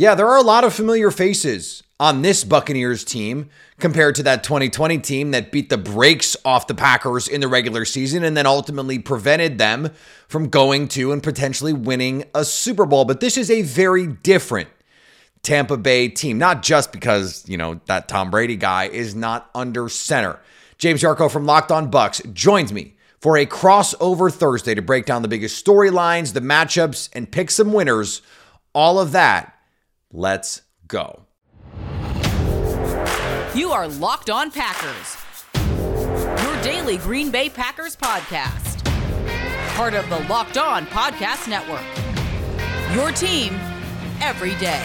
Yeah, there are a lot of familiar faces on this Buccaneers team compared to that 2020 team that beat the brakes off the Packers in the regular season and then ultimately prevented them from going to and potentially winning a Super Bowl. But this is a very different Tampa Bay team, not just because, you know, that Tom Brady guy is not under center. James Yarcho from Locked On Bucks joins me for a crossover Thursday to break down the biggest storylines, the matchups, and pick some winners. All of that. Let's go. You are Locked On Packers, your daily Green Bay Packers podcast. Part of the Locked On Podcast Network. Your team every day.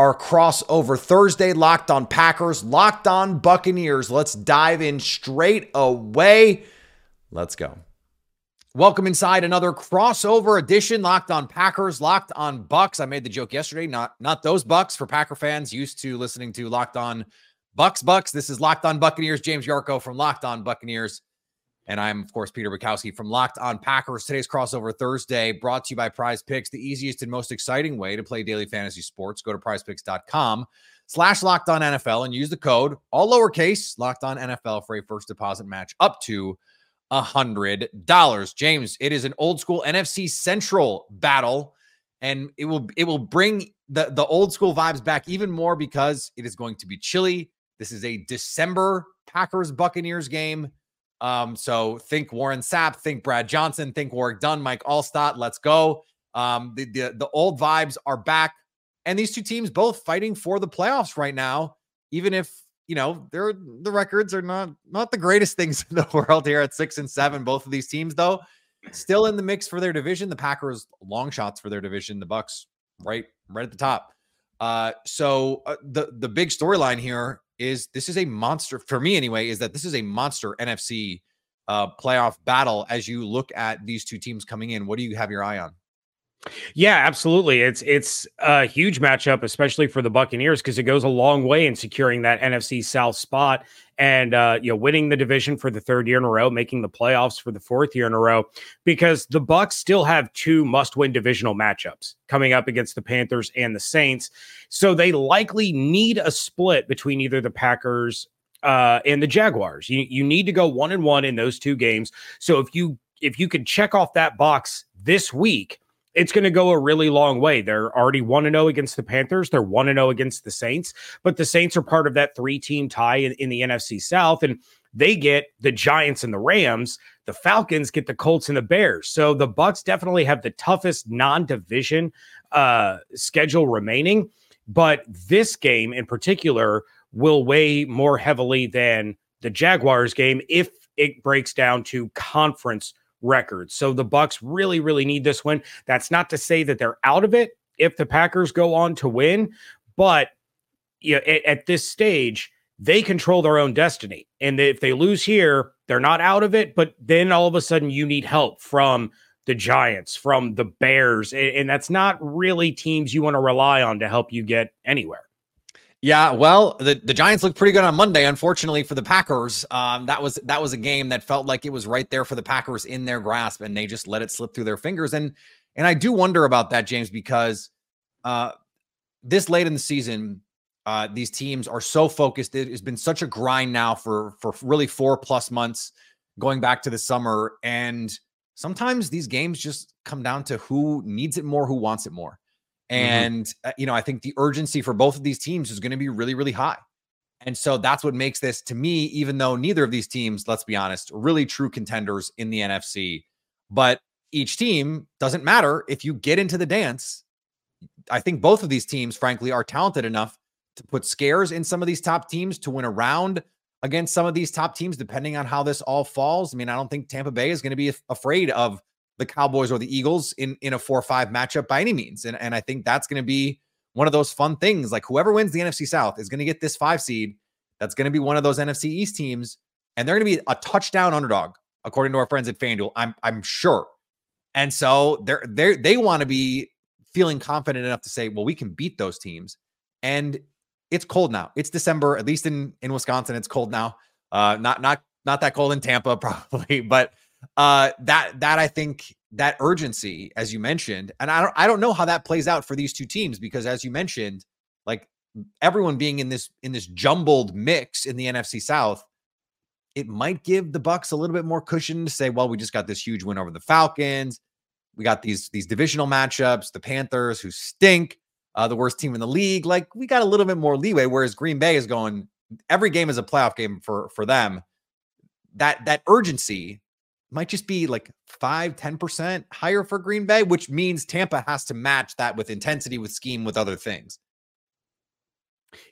our crossover Thursday, Locked on Packers, Locked on Buccaneers. Let's dive in straight away. Let's go. Welcome inside another crossover edition, Locked on Packers, Locked on Bucks. I made the joke yesterday, not not those Bucks for Packer fans used to listening to Locked on Bucks Bucks. This is Locked on Buccaneers. James Yarcho from Locked on Buccaneers. And I'm, of course, Peter Bukowski from Locked on Packers. Today's crossover Thursday brought to you by Prize Picks, the easiest and most exciting way to play daily fantasy sports. Go to prizepicks.com slash locked on NFL and use the code, all lowercase, locked on NFL for a first deposit match up to a hundred dollars. James, it is an old school NFC Central battle, and it will it will bring the, the old school vibes back even more because it is going to be chilly. This is a December Packers Buccaneers game. Um, so think Warren Sapp, think Brad Johnson, think Warrick Dunn, Mike Alstott. Let's go. Um, the, the the old vibes are back, and these two teams both fighting for the playoffs right now. Even if you know they're the records are not not the greatest things in the world here at six and seven. Both of these teams, though, still in the mix for their division. The Packers long shots for their division. The Bucks right right at the top. Uh, so uh, the the big storyline here is this is a monster for me anyway. Is that this is a monster NFC uh, playoff battle as you look at these two teams coming in. What do you have your eye on? Yeah, absolutely. It's it's a huge matchup, especially for the Buccaneers, because it goes a long way in securing that NFC South spot and uh, you know winning the division for the third year in a row, making the playoffs for the fourth year in a row. Because the Bucks still have two must-win divisional matchups coming up against the Panthers and the Saints, so they likely need a split between either the Packers uh, and the Jaguars. You you need to go one and one in those two games. So if you if you could check off that box this week it's going to go a really long way. They're already 1 0 against the Panthers. They're 1 0 against the Saints, but the Saints are part of that three team tie in, in, the NFC South. And they get the Giants and the Rams. The Falcons get the Colts and the Bears. So the Bucks definitely have the toughest non division uh, schedule remaining. But this game in particular will weigh more heavily than the Jaguars game if it breaks down to conference records. So the Bucks really really need this win. That's not to say that they're out of it if the Packers go on to win, but you know, at, at this stage they control their own destiny. And if they lose here, they're not out of it, but then all of a sudden you need help from the Giants, from the Bears, and that's not really teams you want to rely on to help you get anywhere. Yeah, well, the, the Giants looked pretty good on Monday. Unfortunately for the Packers, um, that was that was a game that felt like it was right there for the Packers in their grasp, and they just let it slip through their fingers. And and I do wonder about that, James, because uh, this late in the season, uh, these teams are so focused. It has been such a grind now for for really four plus months, going back to the summer, and sometimes these games just come down to who needs it more, who wants it more. Mm-hmm. And, mm-hmm. you know, I think the urgency for both of these teams is going to be really, really high. And so that's what makes this to me, even though neither of these teams, let's be honest, really true contenders in the NFC. But each team doesn't matter if you get into the dance. I think both of these teams, frankly, are talented enough to put scares in some of these top teams to win a round against some of these top teams, depending on how this all falls. I mean, I don't think Tampa Bay is going to be afraid of the Cowboys or the Eagles in, in a four or five matchup by any means. And, and I think that's going to be one of those fun things. Like whoever wins the NFC South is going to get this five seed. That's going to be one of those NFC East teams. And they're going to be a touchdown underdog, according to our friends at FanDuel. I'm I'm sure. And so they're they they want to be feeling confident enough to say, well, we can beat those teams. And it's cold now. It's December, at least in in Wisconsin. It's cold now. Uh, not not not that cold in Tampa, probably, but uh, that that I think that urgency, as you mentioned, and I don't I don't know how that plays out for these two teams because, as you mentioned, like everyone being in this in this jumbled mix in the NFC South, it might give the Bucks a little bit more cushion to say, well, we just got this huge win over the Falcons. We got these these divisional matchups, the Panthers who stink, uh, the worst team in the league. Like we got a little bit more leeway. Whereas Green Bay is going, every game is a playoff game for for them. That that urgency might just be like five, 10% higher for Green Bay, which means Tampa has to match that with intensity, with scheme, with other things.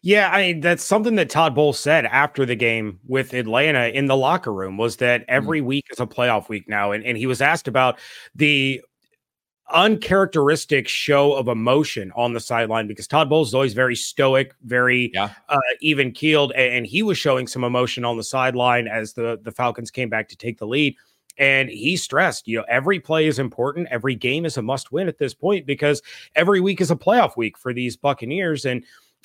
Yeah, I mean that's something that Todd Bowles said after the game with Atlanta in the locker room was that mm-hmm. every week is a playoff week now, and, and he was asked about the uncharacteristic show of emotion on the sideline because Todd Bowles is always very stoic, very yeah. uh, even keeled, and, and he was showing some emotion on the sideline as the the Falcons came back to take the lead. And he stressed, you know, every play is important. Every game is a must win at this point because every week is a playoff week for these Buccaneers. And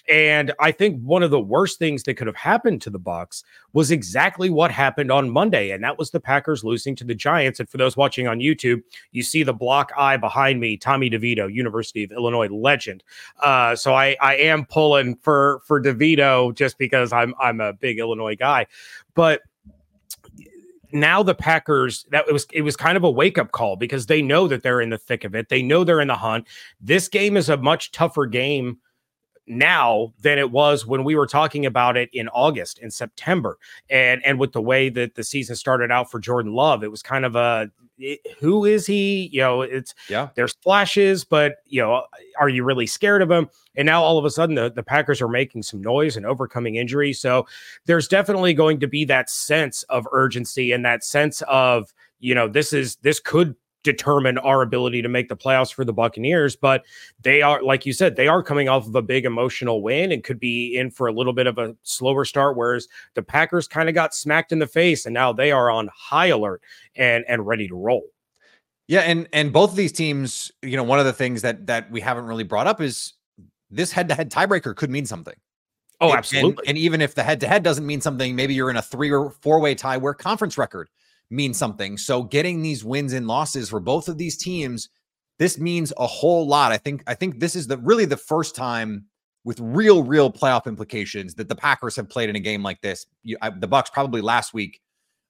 and I think one of the worst things that could have happened to the Bucs was exactly what happened on Monday, and that was the Packers losing to the Giants. And for those watching on YouTube, you see the block eye behind me, Tommy DeVito, University of Illinois legend. Uh, so I, I am pulling for for DeVito just because I'm I'm a big Illinois guy, but now the Packers that it was it was kind of a wake up call because they know that they're in the thick of it. They know they're in the hunt. This game is a much tougher game now than it was when we were talking about it in August and September. And and with the way that the season started out for Jordan Love, it was kind of a it, who is he? You know, it's yeah, there's flashes, but you know, are you really scared of him? And now all of a sudden the, the Packers are making some noise and overcoming injury. So there's definitely going to be that sense of urgency and that sense of, you know, this is this could determine our ability to make the playoffs for the Buccaneers. But they are, like you said, they are coming off of a big emotional win and could be in for a little bit of a slower start. Whereas the Packers kind of got smacked in the face and now they are on high alert and and ready to roll. Yeah, and and both of these teams, you know, one of the things that that we haven't really brought up is this head-to-head tiebreaker could mean something. Oh, absolutely. And, and even if the head-to-head doesn't mean something, maybe you're in a three or four-way tie where conference record mean something. So getting these wins and losses for both of these teams, this means a whole lot. I think I think this is the really the first time with real real playoff implications that the Packers have played in a game like this. You, I, the Bucks probably last week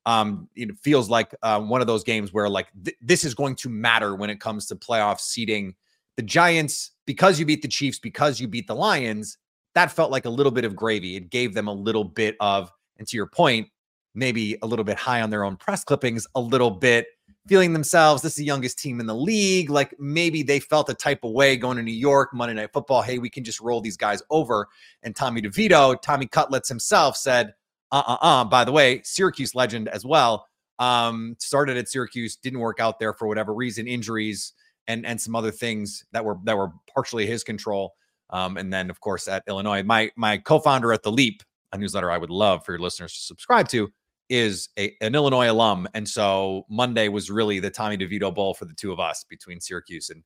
um it feels like uh, one of those games where like th- this is going to matter when it comes to playoff seeding. The Giants because you beat the Chiefs because you beat the Lions, that felt like a little bit of gravy. It gave them a little bit of and to your point, maybe a little bit high on their own press clippings, a little bit feeling themselves, this is the youngest team in the league. Like maybe they felt a type of way going to New York, Monday Night Football. Hey, we can just roll these guys over. And Tommy DeVito, Tommy Cutlets himself said, uh uh uh, by the way, Syracuse legend as well. Um, started at Syracuse, didn't work out there for whatever reason, injuries and and some other things that were that were partially his control. Um, and then of course at Illinois, my my co-founder at the Leap, a newsletter I would love for your listeners to subscribe to, is a, an Illinois alum, and so Monday was really the Tommy DeVito Bowl for the two of us between Syracuse and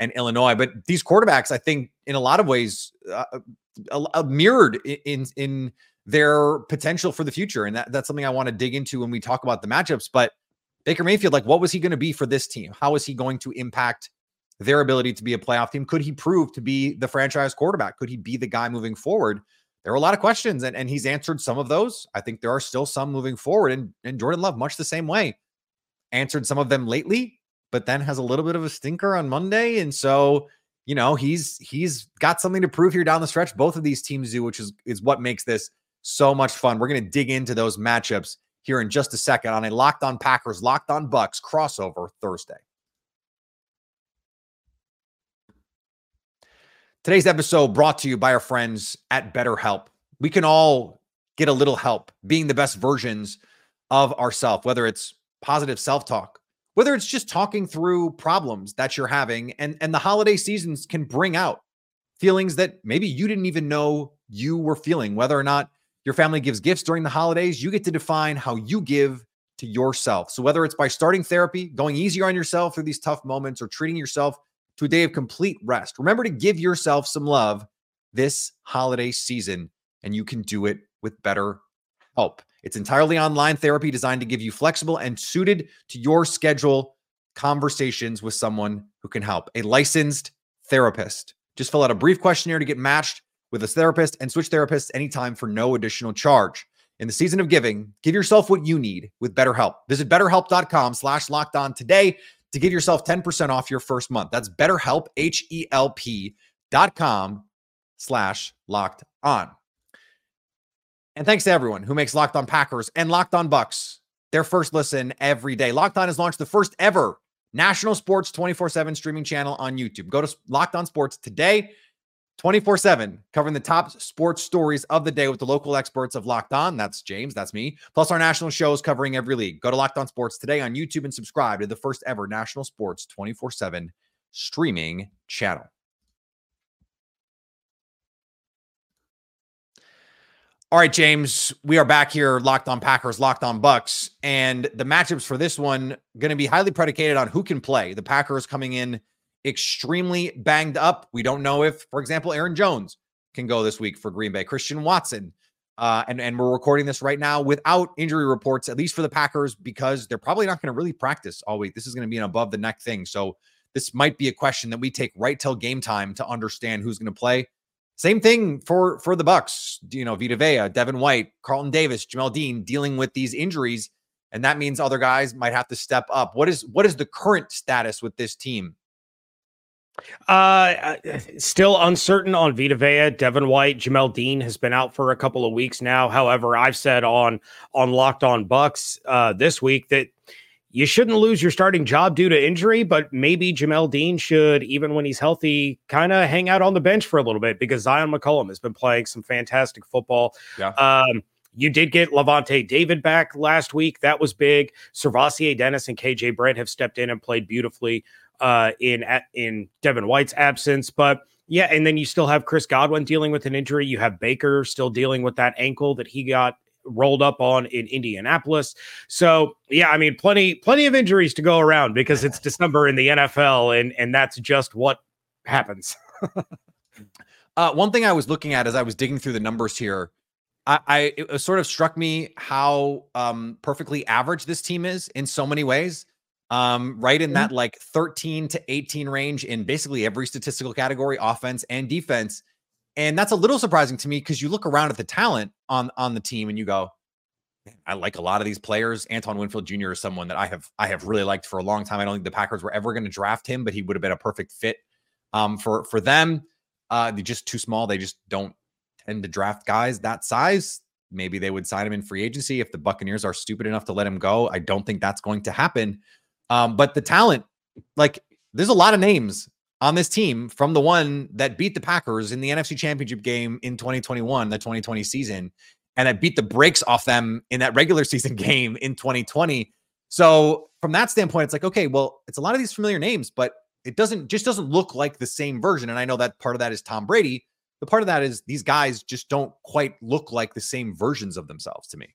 and Illinois. But these quarterbacks, I think, in a lot of ways, uh, uh, uh mirrored in in their potential for the future, and that, that's something I want to dig into when we talk about the matchups. But Baker Mayfield, like, what was he going to be for this team? How is he going to impact their ability to be a playoff team? Could he prove to be the franchise quarterback? Could he be the guy moving forward? There were a lot of questions, and, and he's answered some of those. I think there are still some moving forward, and, and Jordan Love, much the same way, answered some of them lately, but then has a little bit of a stinker on Monday. And so, you know, he's he's got something to prove here down the stretch. Both of these teams do, which is is what makes this so much fun. We're going to dig into those matchups here in just a second on a Locked On Packers, Locked On Bucks crossover Thursday. Today's episode brought to you by our friends at BetterHelp. We can all get a little help being the best versions of ourselves, whether it's positive self-talk, whether it's just talking through problems that you're having and and the holiday seasons can bring out feelings that maybe you didn't even know you were feeling whether or not your family gives gifts during the holidays you get to define how you give to yourself so whether it's by starting therapy going easier on yourself through these tough moments or treating yourself to a day of complete rest remember to give yourself some love this holiday season and you can do it with better help it's entirely online therapy designed to give you flexible and suited to your schedule conversations with someone who can help. A licensed therapist. Just fill out a brief questionnaire to get matched with a therapist and switch therapists anytime for no additional charge. In the season of giving, give yourself what you need with BetterHelp. Visit betterhelp.com slash locked on today to give yourself 10% off your first month. That's betterhelp, H-E-L-P dot com slash locked on. And thanks to everyone who makes Locked On Packers and Locked On Bucks their first listen every day. Locked On has launched the first ever national sports 24 7 streaming channel on YouTube. Go to Locked On Sports today, 24 7, covering the top sports stories of the day with the local experts of Locked On. That's James, that's me, plus our national shows covering every league. Go to Locked On Sports today on YouTube and subscribe to the first ever national sports 24 7 streaming channel. All right, James, we are back here, locked on Packers, locked on Bucks, and the matchups for this one going to be highly predicated on who can play. The Packers coming in extremely banged up. We don't know if, for example, Aaron Jones can go this week for Green Bay. Christian Watson, uh, and and we're recording this right now without injury reports, at least for the Packers, because they're probably not going to really practice all week. This is going to be an above the neck thing, so this might be a question that we take right till game time to understand who's going to play. Same thing for for the Bucks. You know, Vita Vea, Devin White, Carlton Davis, Jamel Dean dealing with these injuries, and that means other guys might have to step up. What is what is the current status with this team? Uh, still uncertain on Vita Vea. Devin White, Jamel Dean has been out for a couple of weeks now. However, I've said on on Locked On Bucks uh, this week that you shouldn't lose your starting job due to injury, but maybe Jamel Dean should, even when he's healthy, kind of hang out on the bench for a little bit because Zyon McCollum has been playing some fantastic football. Yeah. Um, you did get Lavonte David back last week. That was big. SirVocea Dennis and KJ Britt have stepped in and played beautifully uh, in in Devin White's absence. But yeah, and then you still have Chris Godwin dealing with an injury. You have Baker still dealing with that ankle that he got rolled up on in Indianapolis. So yeah, I mean, plenty plenty of injuries to go around because it's December in the NFL, and and that's just what happens. uh, one thing I was looking at as I was digging through the numbers here, I, I it sort of struck me how um, perfectly average this team is in so many ways. Um, right in mm-hmm. that like 13 to 18 range in basically every statistical category, offense and defense. And that's a little surprising to me because you look around at the talent on on the team and you go, I like a lot of these players. Anton Winfield Jr. is someone that I have I have really liked for a long time. I don't think the Packers were ever going to draft him, but he would have been a perfect fit um, for for them. Uh, they're just too small. They just don't tend to draft guys that size. Maybe they would sign him in free agency if the Buccaneers are stupid enough to let him go. I don't think that's going to happen. Um, but the talent, like, there's a lot of names on this team from the one that beat the Packers in the NFC Championship game in 2021, the 2020 season, and that beat the brakes off them in that regular season game in 2020. So from that standpoint, it's like, okay, well, it's a lot of these familiar names, but it doesn't just doesn't look like the same version. And I know that part of that is Tom Brady. The part of that is these guys just don't quite look like the same versions of themselves to me.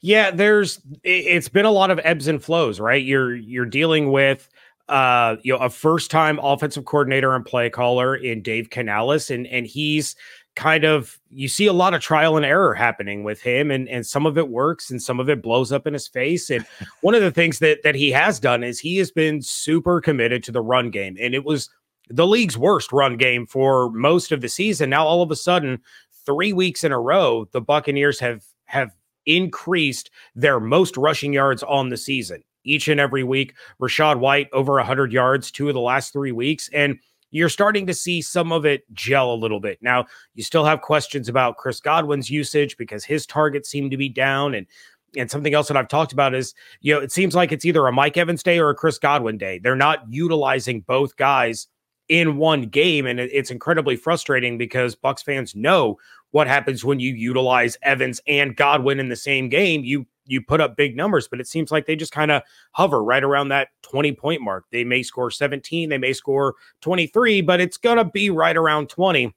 Yeah, there's it's been a lot of ebbs and flows, right? You're you're dealing with uh, you know, a first-time offensive coordinator and play caller in Dave Canales, and and he's kind of you see a lot of trial and error happening with him, and and some of it works and some of it blows up in his face. And one of the things that that he has done is he has been super committed to the run game, and it was the league's worst run game for most of the season. Now all of a sudden, three weeks in a row, the Buccaneers have have increased their most rushing yards on the season each and every week. Rachaad White over 100 yards two of the last three weeks. And you're starting to see some of it gel a little bit. Now, you still have questions about Chris Godwin's usage because his targets seem to be down. And and something else that I've talked about is, you know, it seems like it's either a Mike Evans day or a Chris Godwin day. They're not utilizing both guys in one game and it's incredibly frustrating because bucks fans know what happens when you utilize Evans and Godwin in the same game. You you put up big numbers, but it seems like they just kind of hover right around that 20 point mark. They may score 17, they may score 23, but it's going to be right around 20.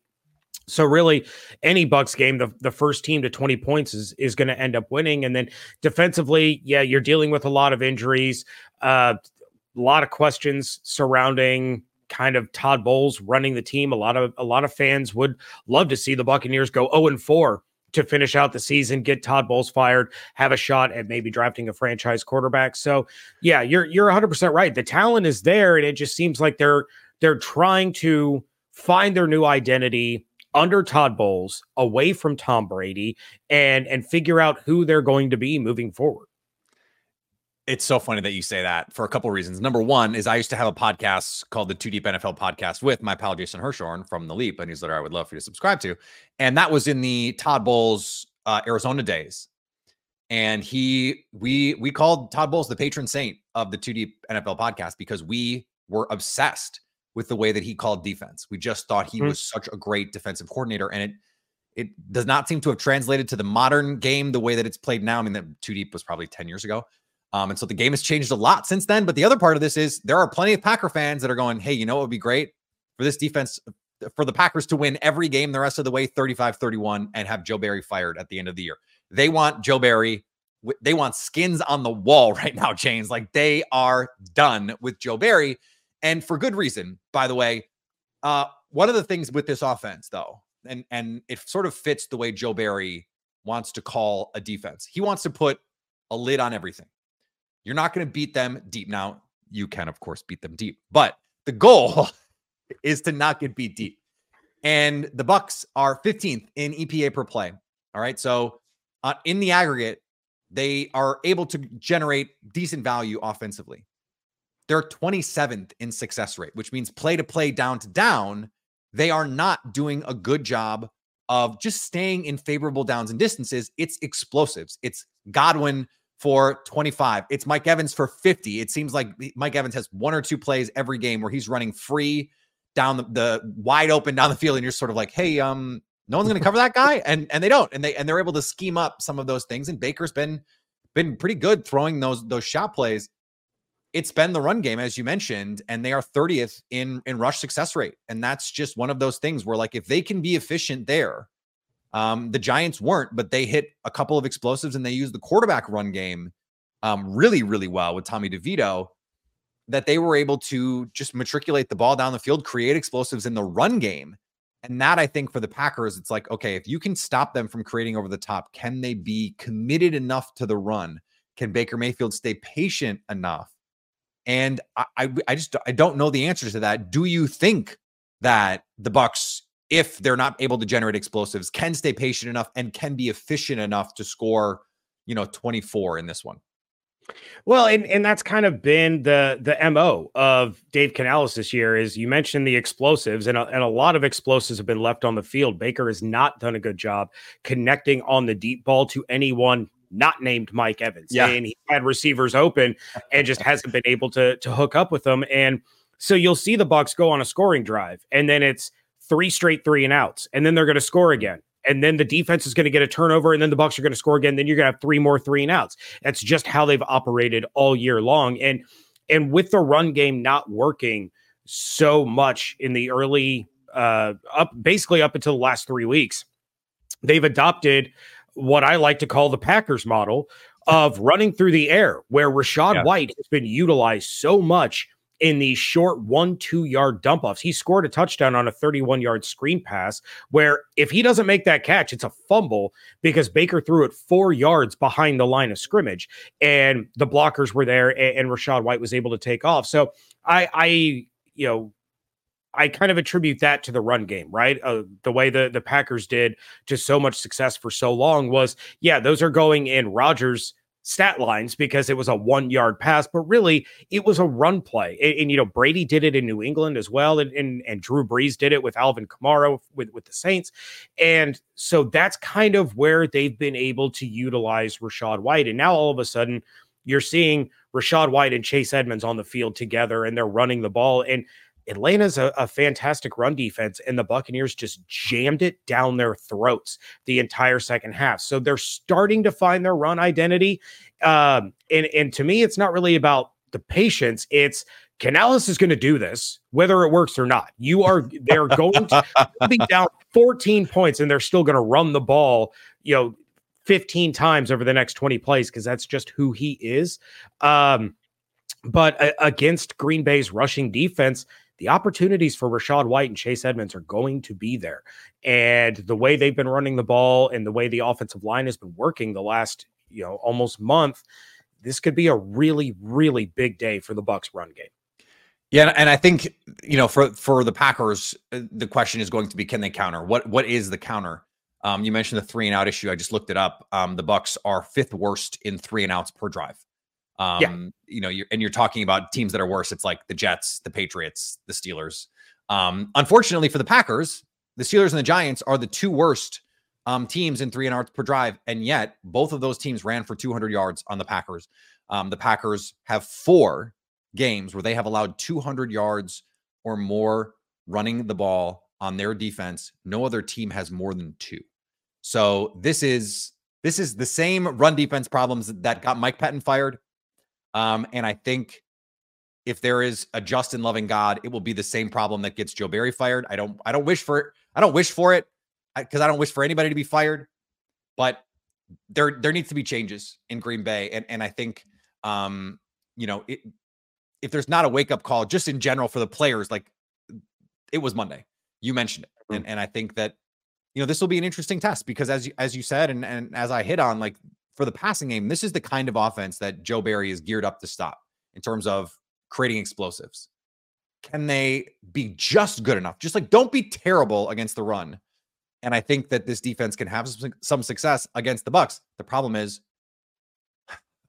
So really, any Bucks game, the, the first team to 20 points is is going to end up winning. And then defensively, yeah, you're dealing with a lot of injuries, uh, a lot of questions surrounding kind of Todd Bowles running the team. A lot of a lot of fans would love to see the Buccaneers go 0 and 4 to finish out the season, get Todd Bowles fired, have a shot at maybe drafting a franchise quarterback. So, yeah, you're you're 100% right. The talent is there and it just seems like they're they're trying to find their new identity under Todd Bowles, away from Tom Brady, and and figure out who they're going to be moving forward. It's so funny that you say that for a couple of reasons. Number one is I used to have a podcast called the Two Deep NFL Podcast with my pal Jason Hirschhorn from the Leap, a newsletter I would love for you to subscribe to, and that was in the Todd Bowles uh, Arizona days. And he, we, we called Todd Bowles the patron saint of the Two Deep NFL Podcast because we were obsessed with the way that he called defense. We just thought he mm-hmm. was such a great defensive coordinator, and it it does not seem to have translated to the modern game the way that it's played now. I mean, that two deep was probably ten years ago, um, and so the game has changed a lot since then. But the other part of this is there are plenty of Packer fans that are going, "Hey, you know what would be great for this defense." For the Packers to win every game the rest of the way 35 31 and have Joe Barry fired at the end of the year. They want Joe Barry they want skins on the wall right now, James. Like they are done with Joe Barry and for good reason, by the way. Uh, one of the things with this offense, though, and and it sort of fits the way Joe Barry wants to call a defense. He wants to put a lid on everything. You're not going to beat them deep. Now, you can, of course, beat them deep, but the goal is to not get beat deep. And the Bucks are 15th in EPA per play. All right, so uh, in the aggregate, they are able to generate decent value offensively. They're 27th in success rate, which means play to play, down to down. They are not doing a good job of just staying in favorable downs and distances. It's explosives. It's Godwin for 25. It's Mike Evans for 50. It seems like Mike Evans has one or two plays every game where he's running free down the, the wide open down the field, and you're sort of like, hey, um, no one's going to cover that guy, and and they don't, and they and they're able to scheme up some of those things. And Baker's been been pretty good throwing those those shot plays it's been the run game as you mentioned and they are 30th in in rush success rate and that's just one of those things where like if they can be efficient there um the giants weren't but they hit a couple of explosives and they used the quarterback run game um really really well with tommy devito that they were able to just matriculate the ball down the field create explosives in the run game. And that i think for the packers it's like okay if you can stop them from creating over the top can they be committed enough to the run? Can baker mayfield stay patient enough? And I, I, I just I don't know the answer to that. Do you think that the Bucks, if they're not able to generate explosives, can stay patient enough and can be efficient enough to score, you know, 24 in this one? Well, and, and that's kind of been the the mo of Dave Canales this year. Is you mentioned the explosives, and a, and a lot of explosives have been left on the field. Baker has not done a good job connecting on the deep ball to anyone not named Mike Evans. Yeah. And he had receivers open and just hasn't been able to to hook up with them. And so you'll see the Bucks go on a scoring drive, and then it's three straight three and outs, and then they're going to score again. And then the defense is going to get a turnover, and then the Bucks are going to score again. Then you're going to have three more three and outs. That's just how they've operated all year long. And and with the run game not working so much in the early uh up basically up until the last three weeks, they've adopted what I like to call the Packers model of running through the air, where Rachaad yeah. White has been utilized so much in these short one, two yard dump offs. He scored a touchdown on a 31 yard screen pass where if he doesn't make that catch, it's a fumble because Baker threw it four yards behind the line of scrimmage and the blockers were there and, and Rachaad White was able to take off. So I, I, you know, I kind of attribute that to the run game, right? Uh, the way the the Packers did to so much success for so long was, yeah, those are going in Rodgers stat lines because it was a one yard pass, but really it was a run play. And, and, you know, Brady did it in New England as well, and, and and Drew Brees did it with Alvin Kamara with with the Saints, and so that's kind of where they've been able to utilize Rachaad White, and now all of a sudden you're seeing Rachaad White and Chase Edmonds on the field together, and they're running the ball. And Atlanta's a, a, fantastic run defense, and the Buccaneers just jammed it down their throats the entire second half. So they're starting to find their run identity. Um, and, and to me, it's not really about the patience, it's Canales is going to do this, whether it works or not. You are they're going to be down 14 points and they're still going to run the ball, you know, 15 times over the next 20 plays because that's just who he is. Um, but uh, against Green Bay's rushing defense, the opportunities for Rachaad White and Chase Edmonds are going to be there. And the way they've been running the ball and the way the offensive line has been working the last, you know, almost month, this could be a really, really big day for the Bucks run game. Yeah, and I think you know for for the Packers, uh, the question is going to be can they counter? What what is the counter? Um, you mentioned the three and out issue. I just looked it up. Um, the Bucks are fifth worst in three and outs per drive. Um, yeah. you know, you're, and you're talking about teams that are worse. It's like the Jets, the Patriots, the Steelers. Um, unfortunately for the Packers, the Steelers and the Giants are the two worst um, teams in three and outs per drive, and yet both of those teams ran for 200 yards on the Packers. Um, the Packers have four games where they have allowed 200 yards or more running the ball on their defense. No other team has more than two. So this is this is the same run defense problems that got Mike Pettine fired. Um, and I think if there is a just and loving God, it will be the same problem that gets Joe Barry fired. I don't I don't wish for it. I don't wish for it because I, I don't wish for anybody to be fired. But there there needs to be changes in Green Bay, and and I think um, you know it, if there's not a wake up call just in general for the players, like it was Monday. You mentioned it, mm-hmm. and and I think that you know this will be an interesting test because as you as you said, and and as I hit on, like for the passing game, this is the kind of offense that Joe Barry is geared up to stop in terms of creating explosives. Can they be just good enough? Just like don't be terrible against the run. And I think that this defense can have some, success against the Bucks. The problem is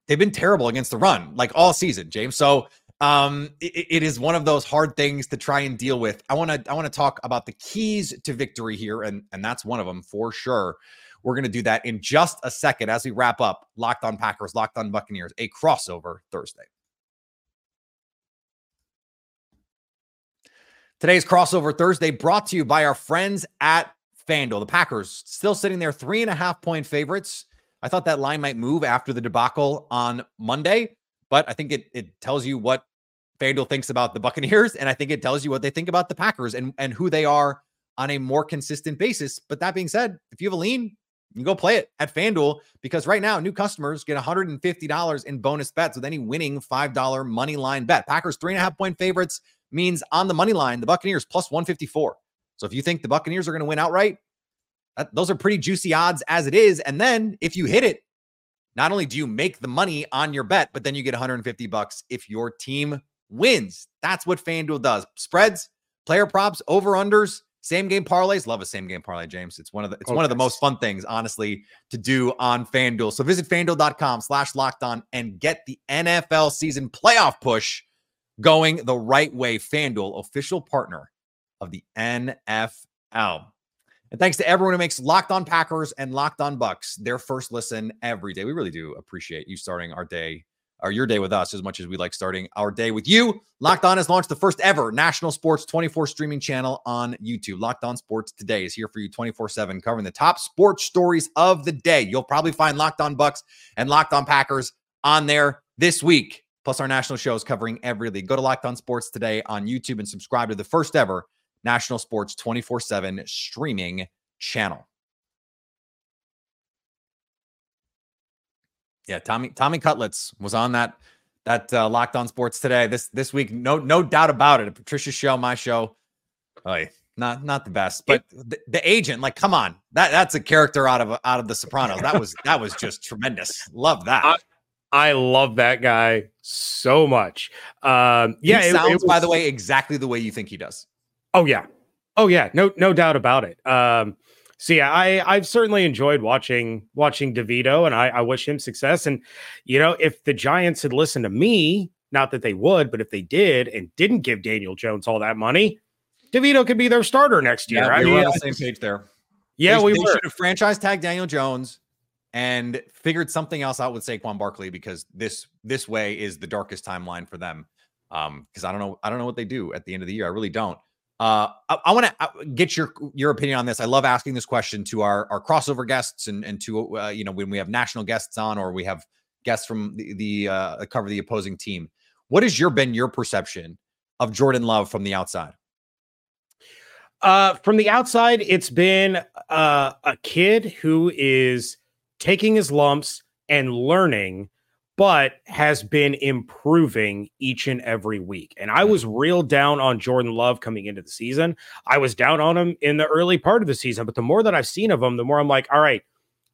they've been terrible against the run like all season, James. So um it, it is one of those hard things to try and deal with. I want to I want to talk about the keys to victory here and and that's one of them for sure. We're going to do that in just a second as we wrap up Locked on Packers, Locked on Buccaneers, a crossover Thursday. Today's crossover Thursday brought to you by our friends at FanDuel. The Packers still sitting there three and a half point favorites. I thought that line might move after the debacle on Monday, but I think it it tells you what FanDuel thinks about the Buccaneers, and I think it tells you what they think about the Packers and and who they are on a more consistent basis. But that being said, if you have a lean, you go play it at FanDuel because right now new customers get $150 in bonus bets with any winning $5 money line bet. Packers three and a half point favorites means on the money line, the Buccaneers plus 154. So if you think the Buccaneers are going to win outright, that, those are pretty juicy odds as it is. And then if you hit it, not only do you make the money on your bet, but then you get 150 bucks if your team wins. That's what FanDuel does. Spreads, player props, over unders, same game parlays, love a same game parlay, James. It's one of the it's one of the most fun things, honestly, to do on FanDuel. So visit fanduel.com slash locked on and get the NFL season playoff push going the right way. FanDuel, official partner of the NFL. And thanks to everyone who makes Locked On Packers and Locked On Bucks their first listen every day. We really do appreciate you starting our day or your day with us as much as we like starting our day with you. Locked On has launched the first ever national sports 24 streaming channel on YouTube. Locked On Sports Today is here for you 24 7, covering the top sports stories of the day. You'll probably find Locked On Bucks and Locked On Packers on there this week, plus our national shows covering every league. Go to Locked On Sports Today on YouTube and subscribe to the first ever national sports 24 7 streaming channel. Yeah, Tommy Tommy Cutlets was on that that uh, Locked On Sports today. This this week, no no doubt about it. Patricia's show, my show. Oh, not not the best, but the, the, agent, like, come on, that that's a character out of out of The Sopranos. That was that was just tremendous. Love that. I, I love that guy so much. Um, yeah, he sounds, it, it was, by the way, exactly the way you think he does. Oh yeah, oh yeah, no no doubt about it. Um, so yeah, I I've certainly enjoyed watching watching DeVito, and I, I wish him success. And you know, if the Giants had listened to me, not that they would, but if they did and didn't give Daniel Jones all that money, DeVito could be their starter next year. Yeah, I mean, on the same page there. Yeah, they, we they were. should have franchise tagged Daniel Jones and figured something else out with Saquon Barkley because this this way is the darkest timeline for them. Um, because I don't know, I don't know what they do at the end of the year. I really don't. Uh, I, I want to uh, get your your opinion on this. I love asking this question to our our crossover guests and and to uh, you know when we have national guests on or we have guests from the the uh, cover the opposing team. What has your been your perception of Jordan Love from the outside? Uh, from the outside, it's been uh, a kid who is taking his lumps and learning, but has been improving each and every week. And I was real down on Jordan Love coming into the season. I was down on him in the early part of the season, but the more that I've seen of him, the more I'm like, all right,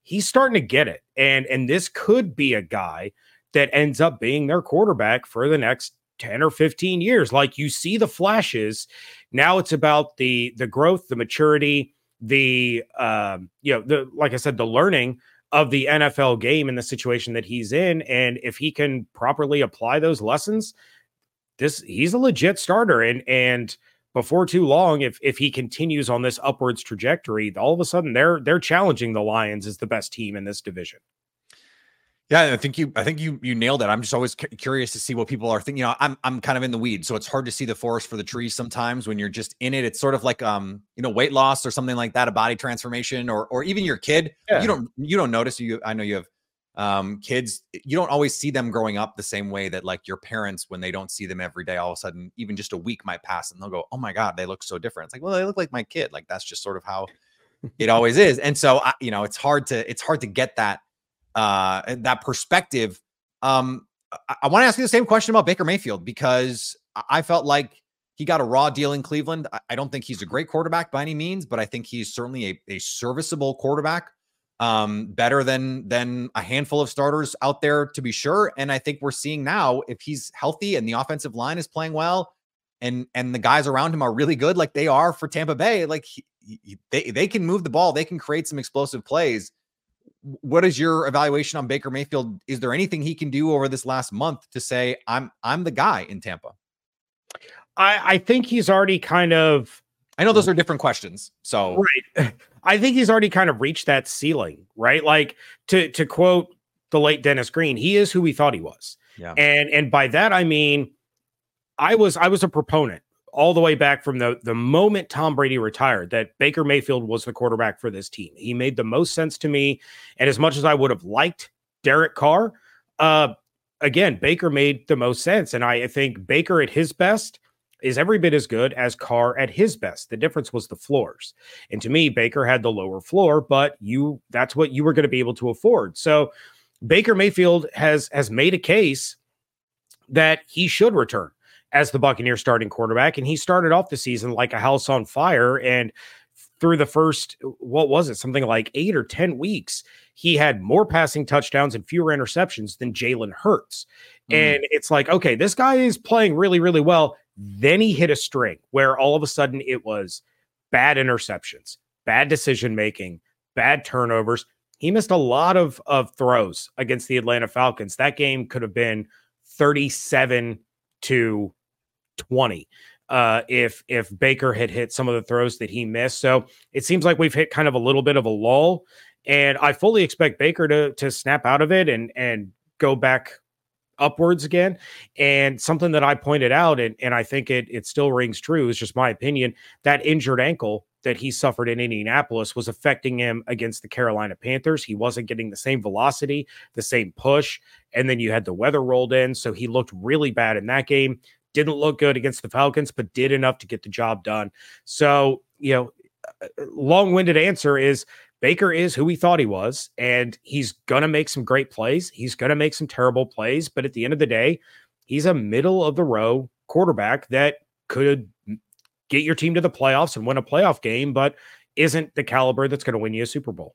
he's starting to get it. And and this could be a guy that ends up being their quarterback for the next 10 or 15 years. Like you see the flashes. Now it's about the the growth, the maturity, the um, you know, the like I said, the learning of the NFL game in the situation that he's in. And if he can properly apply those lessons, this he's a legit starter. And and before too long, if if he continues on this upwards trajectory, all of a sudden they're they're challenging the Lions as the best team in this division. Yeah, I think you. I think you. You nailed it. I'm just always curious to see what people are thinking. You know, I'm. I'm kind of in the weeds, so it's hard to see the forest for the trees sometimes when you're just in it. It's sort of like, um, you know, weight loss or something like that, a body transformation, or or even your kid. Yeah. You don't. You don't notice. You. I know you have um kids you don't always see them growing up the same way that like your parents when they don't see them every day all of a sudden even just a week might pass and they'll go oh my god they look so different it's like well they look like my kid like that's just sort of how it always is and so I, you know it's hard to it's hard to get that uh, that perspective. Um, I, I want to ask you the same question about Baker Mayfield because I felt like he got a raw deal in Cleveland. I, I don't think he's a great quarterback by any means, but I think he's certainly a, a serviceable quarterback. Um, better than than a handful of starters out there to be sure. And I think we're seeing now if he's healthy and the offensive line is playing well, and and the guys around him are really good, like they are for Tampa Bay, like he, he, they they can move the ball, they can create some explosive plays what is your evaluation on Baker Mayfield? Is there anything he can do over this last month to say I'm I'm the guy in Tampa? I I think he's already kind of I know those are different questions. So right. I think he's already kind of reached that ceiling, right? Like to to quote the late Dennis Green, he is who we thought he was. Yeah. And and by that I mean I was I was a proponent all the way back from the the moment Tom Brady retired that Baker Mayfield was the quarterback for this team. He made the most sense to me, and as much as I would have liked Derek Carr, uh, again Baker made the most sense, and I, think Baker at his best is every bit as good as Carr at his best. The difference was the floors, and to me Baker had the lower floor, but you that's what you were going to be able to afford. So Baker Mayfield has has made a case that he should return as the Buccaneer starting quarterback. And he started off the season like a house on fire. And through the first, what was it, something like eight or 10 weeks, he had more passing touchdowns and fewer interceptions than Jalen Hurts. Mm. And it's like, okay, this guy is playing really, really well. Then he hit a string where all of a sudden it was bad interceptions, bad decision making, bad turnovers. He missed a lot of, of throws against the Atlanta Falcons. That game could have been 37 to 20 uh, if if Baker had hit some of the throws that he missed. So it seems like we've hit kind of a little bit of a lull, and I fully expect Baker to to snap out of it and and go back upwards again. And something that I pointed out, and, and I think it it still rings true, is just my opinion, that injured ankle that he suffered in Indianapolis was affecting him against the Carolina Panthers. He wasn't getting the same velocity, the same push. And then you had the weather rolled in. So he looked really bad in that game didn't look good against the Falcons, but did enough to get the job done. So, you know, uh, uh, long winded answer is Baker is who we thought he was, and he's going to make some great plays. He's going to make some terrible plays, but at the end of the day, he's a middle of the row quarterback that could get your team to the playoffs and win a playoff game, but isn't the caliber that's going to win you a Super Bowl.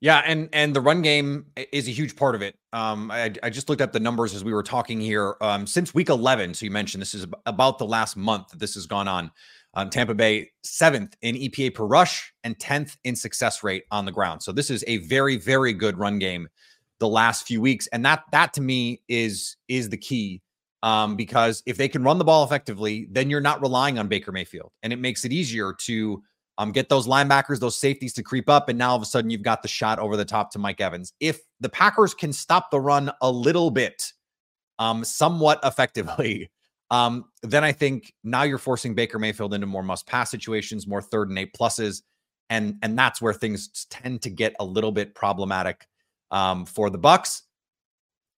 Yeah, and and the run game is a huge part of it. Um, I, I just looked up the numbers as we were talking here. Um, since week 11, so you mentioned this is about the last month that this has gone on. Um, Tampa Bay seventh in EPA per rush and 10th in success rate on the ground. So this is a very very good run game the last few weeks, and that that to me is is the key. Um, because if they can run the ball effectively, then you're not relying on Baker Mayfield, and it makes it easier to um, get those linebackers, those safeties to creep up, and now all of a sudden you've got the shot over the top to Mike Evans. If the Packers can stop the run a little bit, um, somewhat effectively, um, then I think now you're forcing Baker Mayfield into more must pass situations, more third and eight pluses. And, and that's where things tend to get a little bit problematic um, for the Bucks.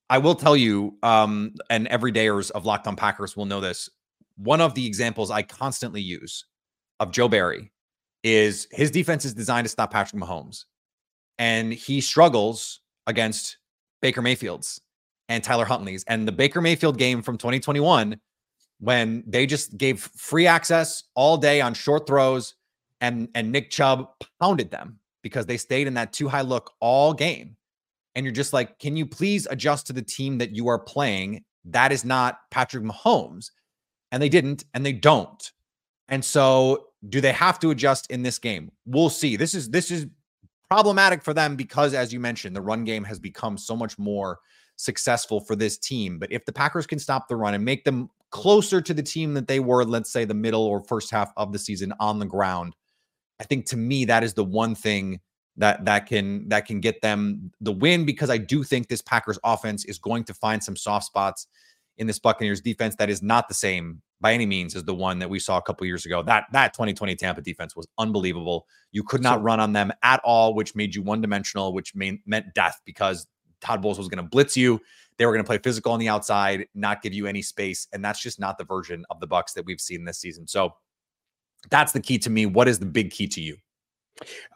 I will tell you, um, and everydayers of Locked On Packers will know this. One of the examples I constantly use of Joe Barry is his defense is designed to stop Patrick Mahomes, and he struggles against Baker Mayfield's and Tyler Huntley's. And the Baker Mayfield game from 2021 when they just gave free access all day on short throws and and Nick Chubb pounded them because they stayed in that too high look all game. And you're just like, can you please adjust to the team that you are playing? That is not Patrick Mahomes. And they didn't, and they don't. And so do they have to adjust in this game? We'll see. This is this is problematic for them because as you mentioned, the run game has become so much more successful for this team. But if the Packers can stop the run and make them closer to the team that they were, let's say the middle or first half of the season on the ground. I think to me that is the one thing that that can that can get them the win because I do think this Packers offense is going to find some soft spots in this Buccaneers defense that is not the same by any means is the one that we saw a couple years ago. That that 2020 Tampa defense was unbelievable. You could not so, run on them at all, which made you one dimensional, which mean, meant death because Todd Bowles was going to blitz you they were going to play physical on the outside, not give you any space, and that's just not the version of the Bucks that we've seen this season. So that's the key to me. What is the big key to you?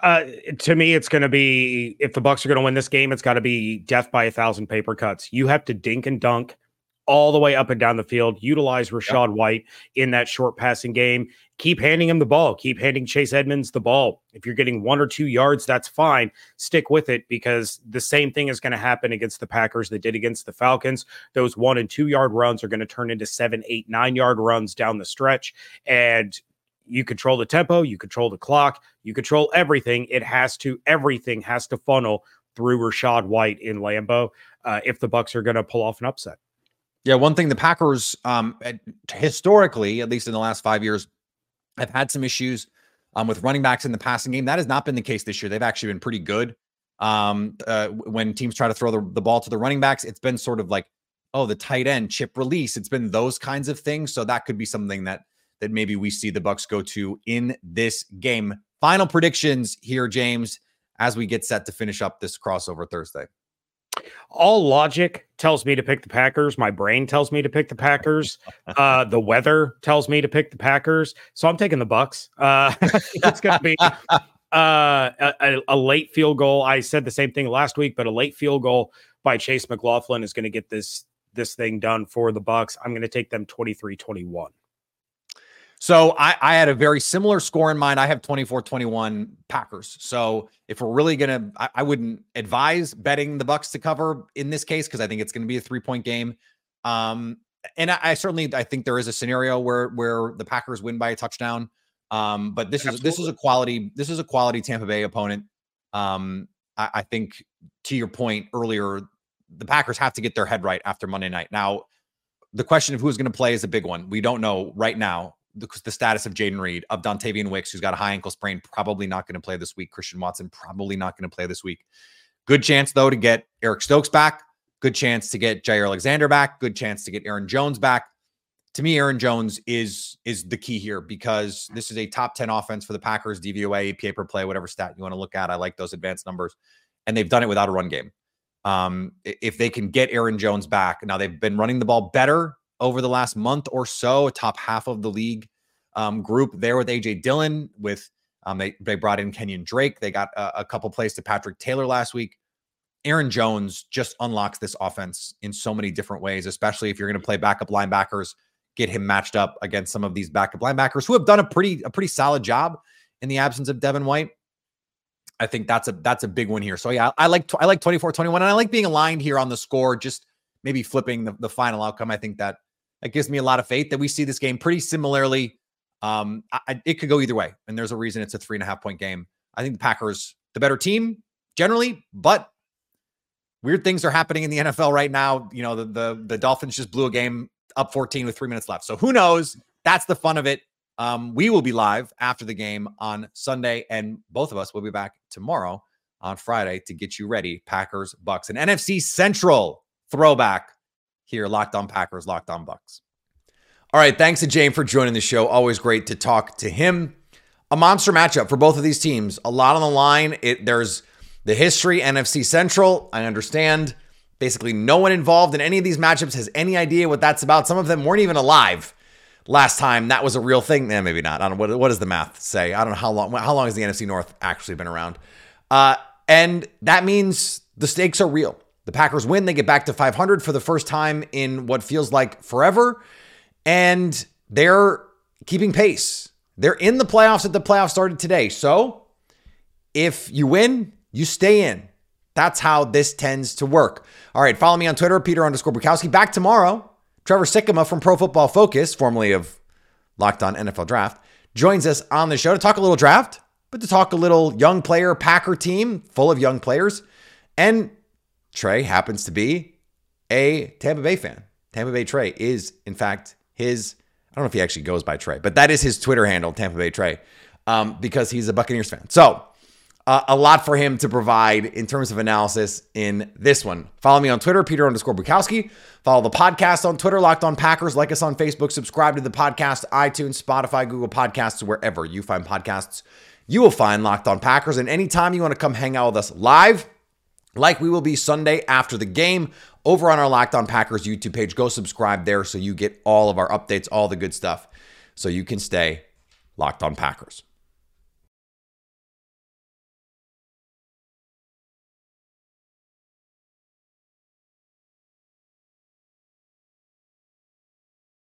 Uh, to me, it's going to be if the Bucks are going to win this game, it's got to be death by a thousand paper cuts. You have to dink and dunk all the way up and down the field. Utilize Rachaad yep. White in that short passing game. Keep handing him the ball. Keep handing Chase Edmonds the ball. If you're getting one or two yards, that's fine. Stick with it because the same thing is going to happen against the Packers that did against the Falcons. Those one and two yard runs are going to turn into seven, eight, nine yard runs down the stretch. And you control the tempo, you control the clock, you control everything. It has to, everything has to funnel through Rachaad White in Lambeau uh, if the Bucks are going to pull off an upset. Yeah, one thing the Packers, um, historically, at least in the last five years, have had some issues um, with running backs in the passing game. That has not been the case this year. They've actually been pretty good. Um, uh, when teams try to throw the, the ball to the running backs, it's been sort of like, oh, the tight end chip release. It's been those kinds of things. So that could be something that that maybe we see the Bucks go to in this game. Final predictions here, James, as we get set to finish up this crossover Thursday. All logic tells me to pick the Packers. My brain tells me to pick the Packers. Uh, the weather tells me to pick the Packers. So I'm taking the Bucks. Uh, it's going to be uh, a, a, late field goal. I said the same thing last week, but a late field goal by Chase McLaughlin is going to get this this thing done for the Bucks. I'm going to take them 23-21. So I, I had a very similar score in mind. I have 24 21 Packers. So if we're really going to, I wouldn't advise betting the Bucks to cover in this case because I think it's going to be a three point game. Um, and I, I, certainly I think there is a scenario where where the Packers win by a touchdown. Um, but this Absolutely. is this is a quality this is a quality Tampa Bay opponent. Um, I, I think to your point earlier, the Packers have to get their head right after Monday night. Now, the question of who's going to play is a big one. We don't know right now the, the status of Jayden Reed, of Dontayvion Wicks, who's got a high ankle sprain, probably not going to play this week. Christian Watson, probably not going to play this week. Good chance, though, to get Eric Stokes back. Good chance to get Jaire Alexander back. Good chance to get Aaron Jones back. To me, Aaron Jones is is the key here because this is a top 10 offense for the Packers, DVOA, EPA per play, whatever stat you want to look at. I like those advanced numbers. And they've done it without a run game. Um, if they can get Aaron Jones back, now they've been running the ball better over the last month or so, top half of the league um, group there with AJ Dillon. With um, they they brought in Kenyon Drake. They got a, a couple plays to Patrick Taylor last week. Aaron Jones just unlocks this offense in so many different ways, especially if you're going to play backup linebackers, get him matched up against some of these backup linebackers who have done a pretty a pretty solid job in the absence of Devin White. I think that's a that's a big one here. So yeah, I like I like 24-21 and I like being aligned here on the score just maybe flipping the, the final outcome. I think that that gives me a lot of faith that we see this game pretty similarly. Um, I, it could go either way, and there's a reason it's a three and a half point game. I think the Packers the better team generally, but weird things are happening in the NFL right now. You know, the the, the Dolphins just blew a game up 14 with three minutes left. So who knows? That's the fun of it. Um, we will be live after the game on Sunday, and both of us will be back tomorrow on Friday to get you ready. Packers, Bucks, and NFC Central throwback here. Locked on Packers, Locked on Bucks. All right, thanks to James for joining the show. Always great to talk to him. A monster matchup for both of these teams. A lot on the line. It there's the history, NFC Central. I understand. Basically, no one involved in any of these matchups has any idea what that's about. Some of them weren't even alive last time that was a real thing. Eh, maybe not. I don't. What, what does the math say? I don't know how long. How long has the NFC North actually been around? Uh, and that means the stakes are real. The Packers win. They get back to 500 for the first time in what feels like forever. And they're keeping pace. They're in the playoffs at the playoffs started today. So if you win, you stay in. That's how this tends to work. All right, follow me on Twitter, Peter underscore Bukowski. Back tomorrow. Trevor Sikkema from Pro Football Focus, formerly of Locked On NFL Draft, joins us on the show to talk a little draft, but to talk a little young player Packer team full of young players. And Trey happens to be a Tampa Bay fan. Tampa Bay Trey is, in fact, his, I don't know if he actually goes by Trey, but that is his Twitter handle, Tampa Bay Trey, um, because he's a Buccaneers fan. So, uh, a lot for him to provide in terms of analysis in this one. Follow me on Twitter, Peter underscore Bukowski. Follow the podcast on Twitter, Locked On Packers. Like us on Facebook. Subscribe to the podcast, iTunes, Spotify, Google Podcasts, wherever you find podcasts. You will find Locked On Packers. And anytime you want to come hang out with us live, like we will be Sunday after the game over on our Locked On Packers YouTube page, go subscribe there so you get all of our updates, all the good stuff, so you can stay locked on Packers.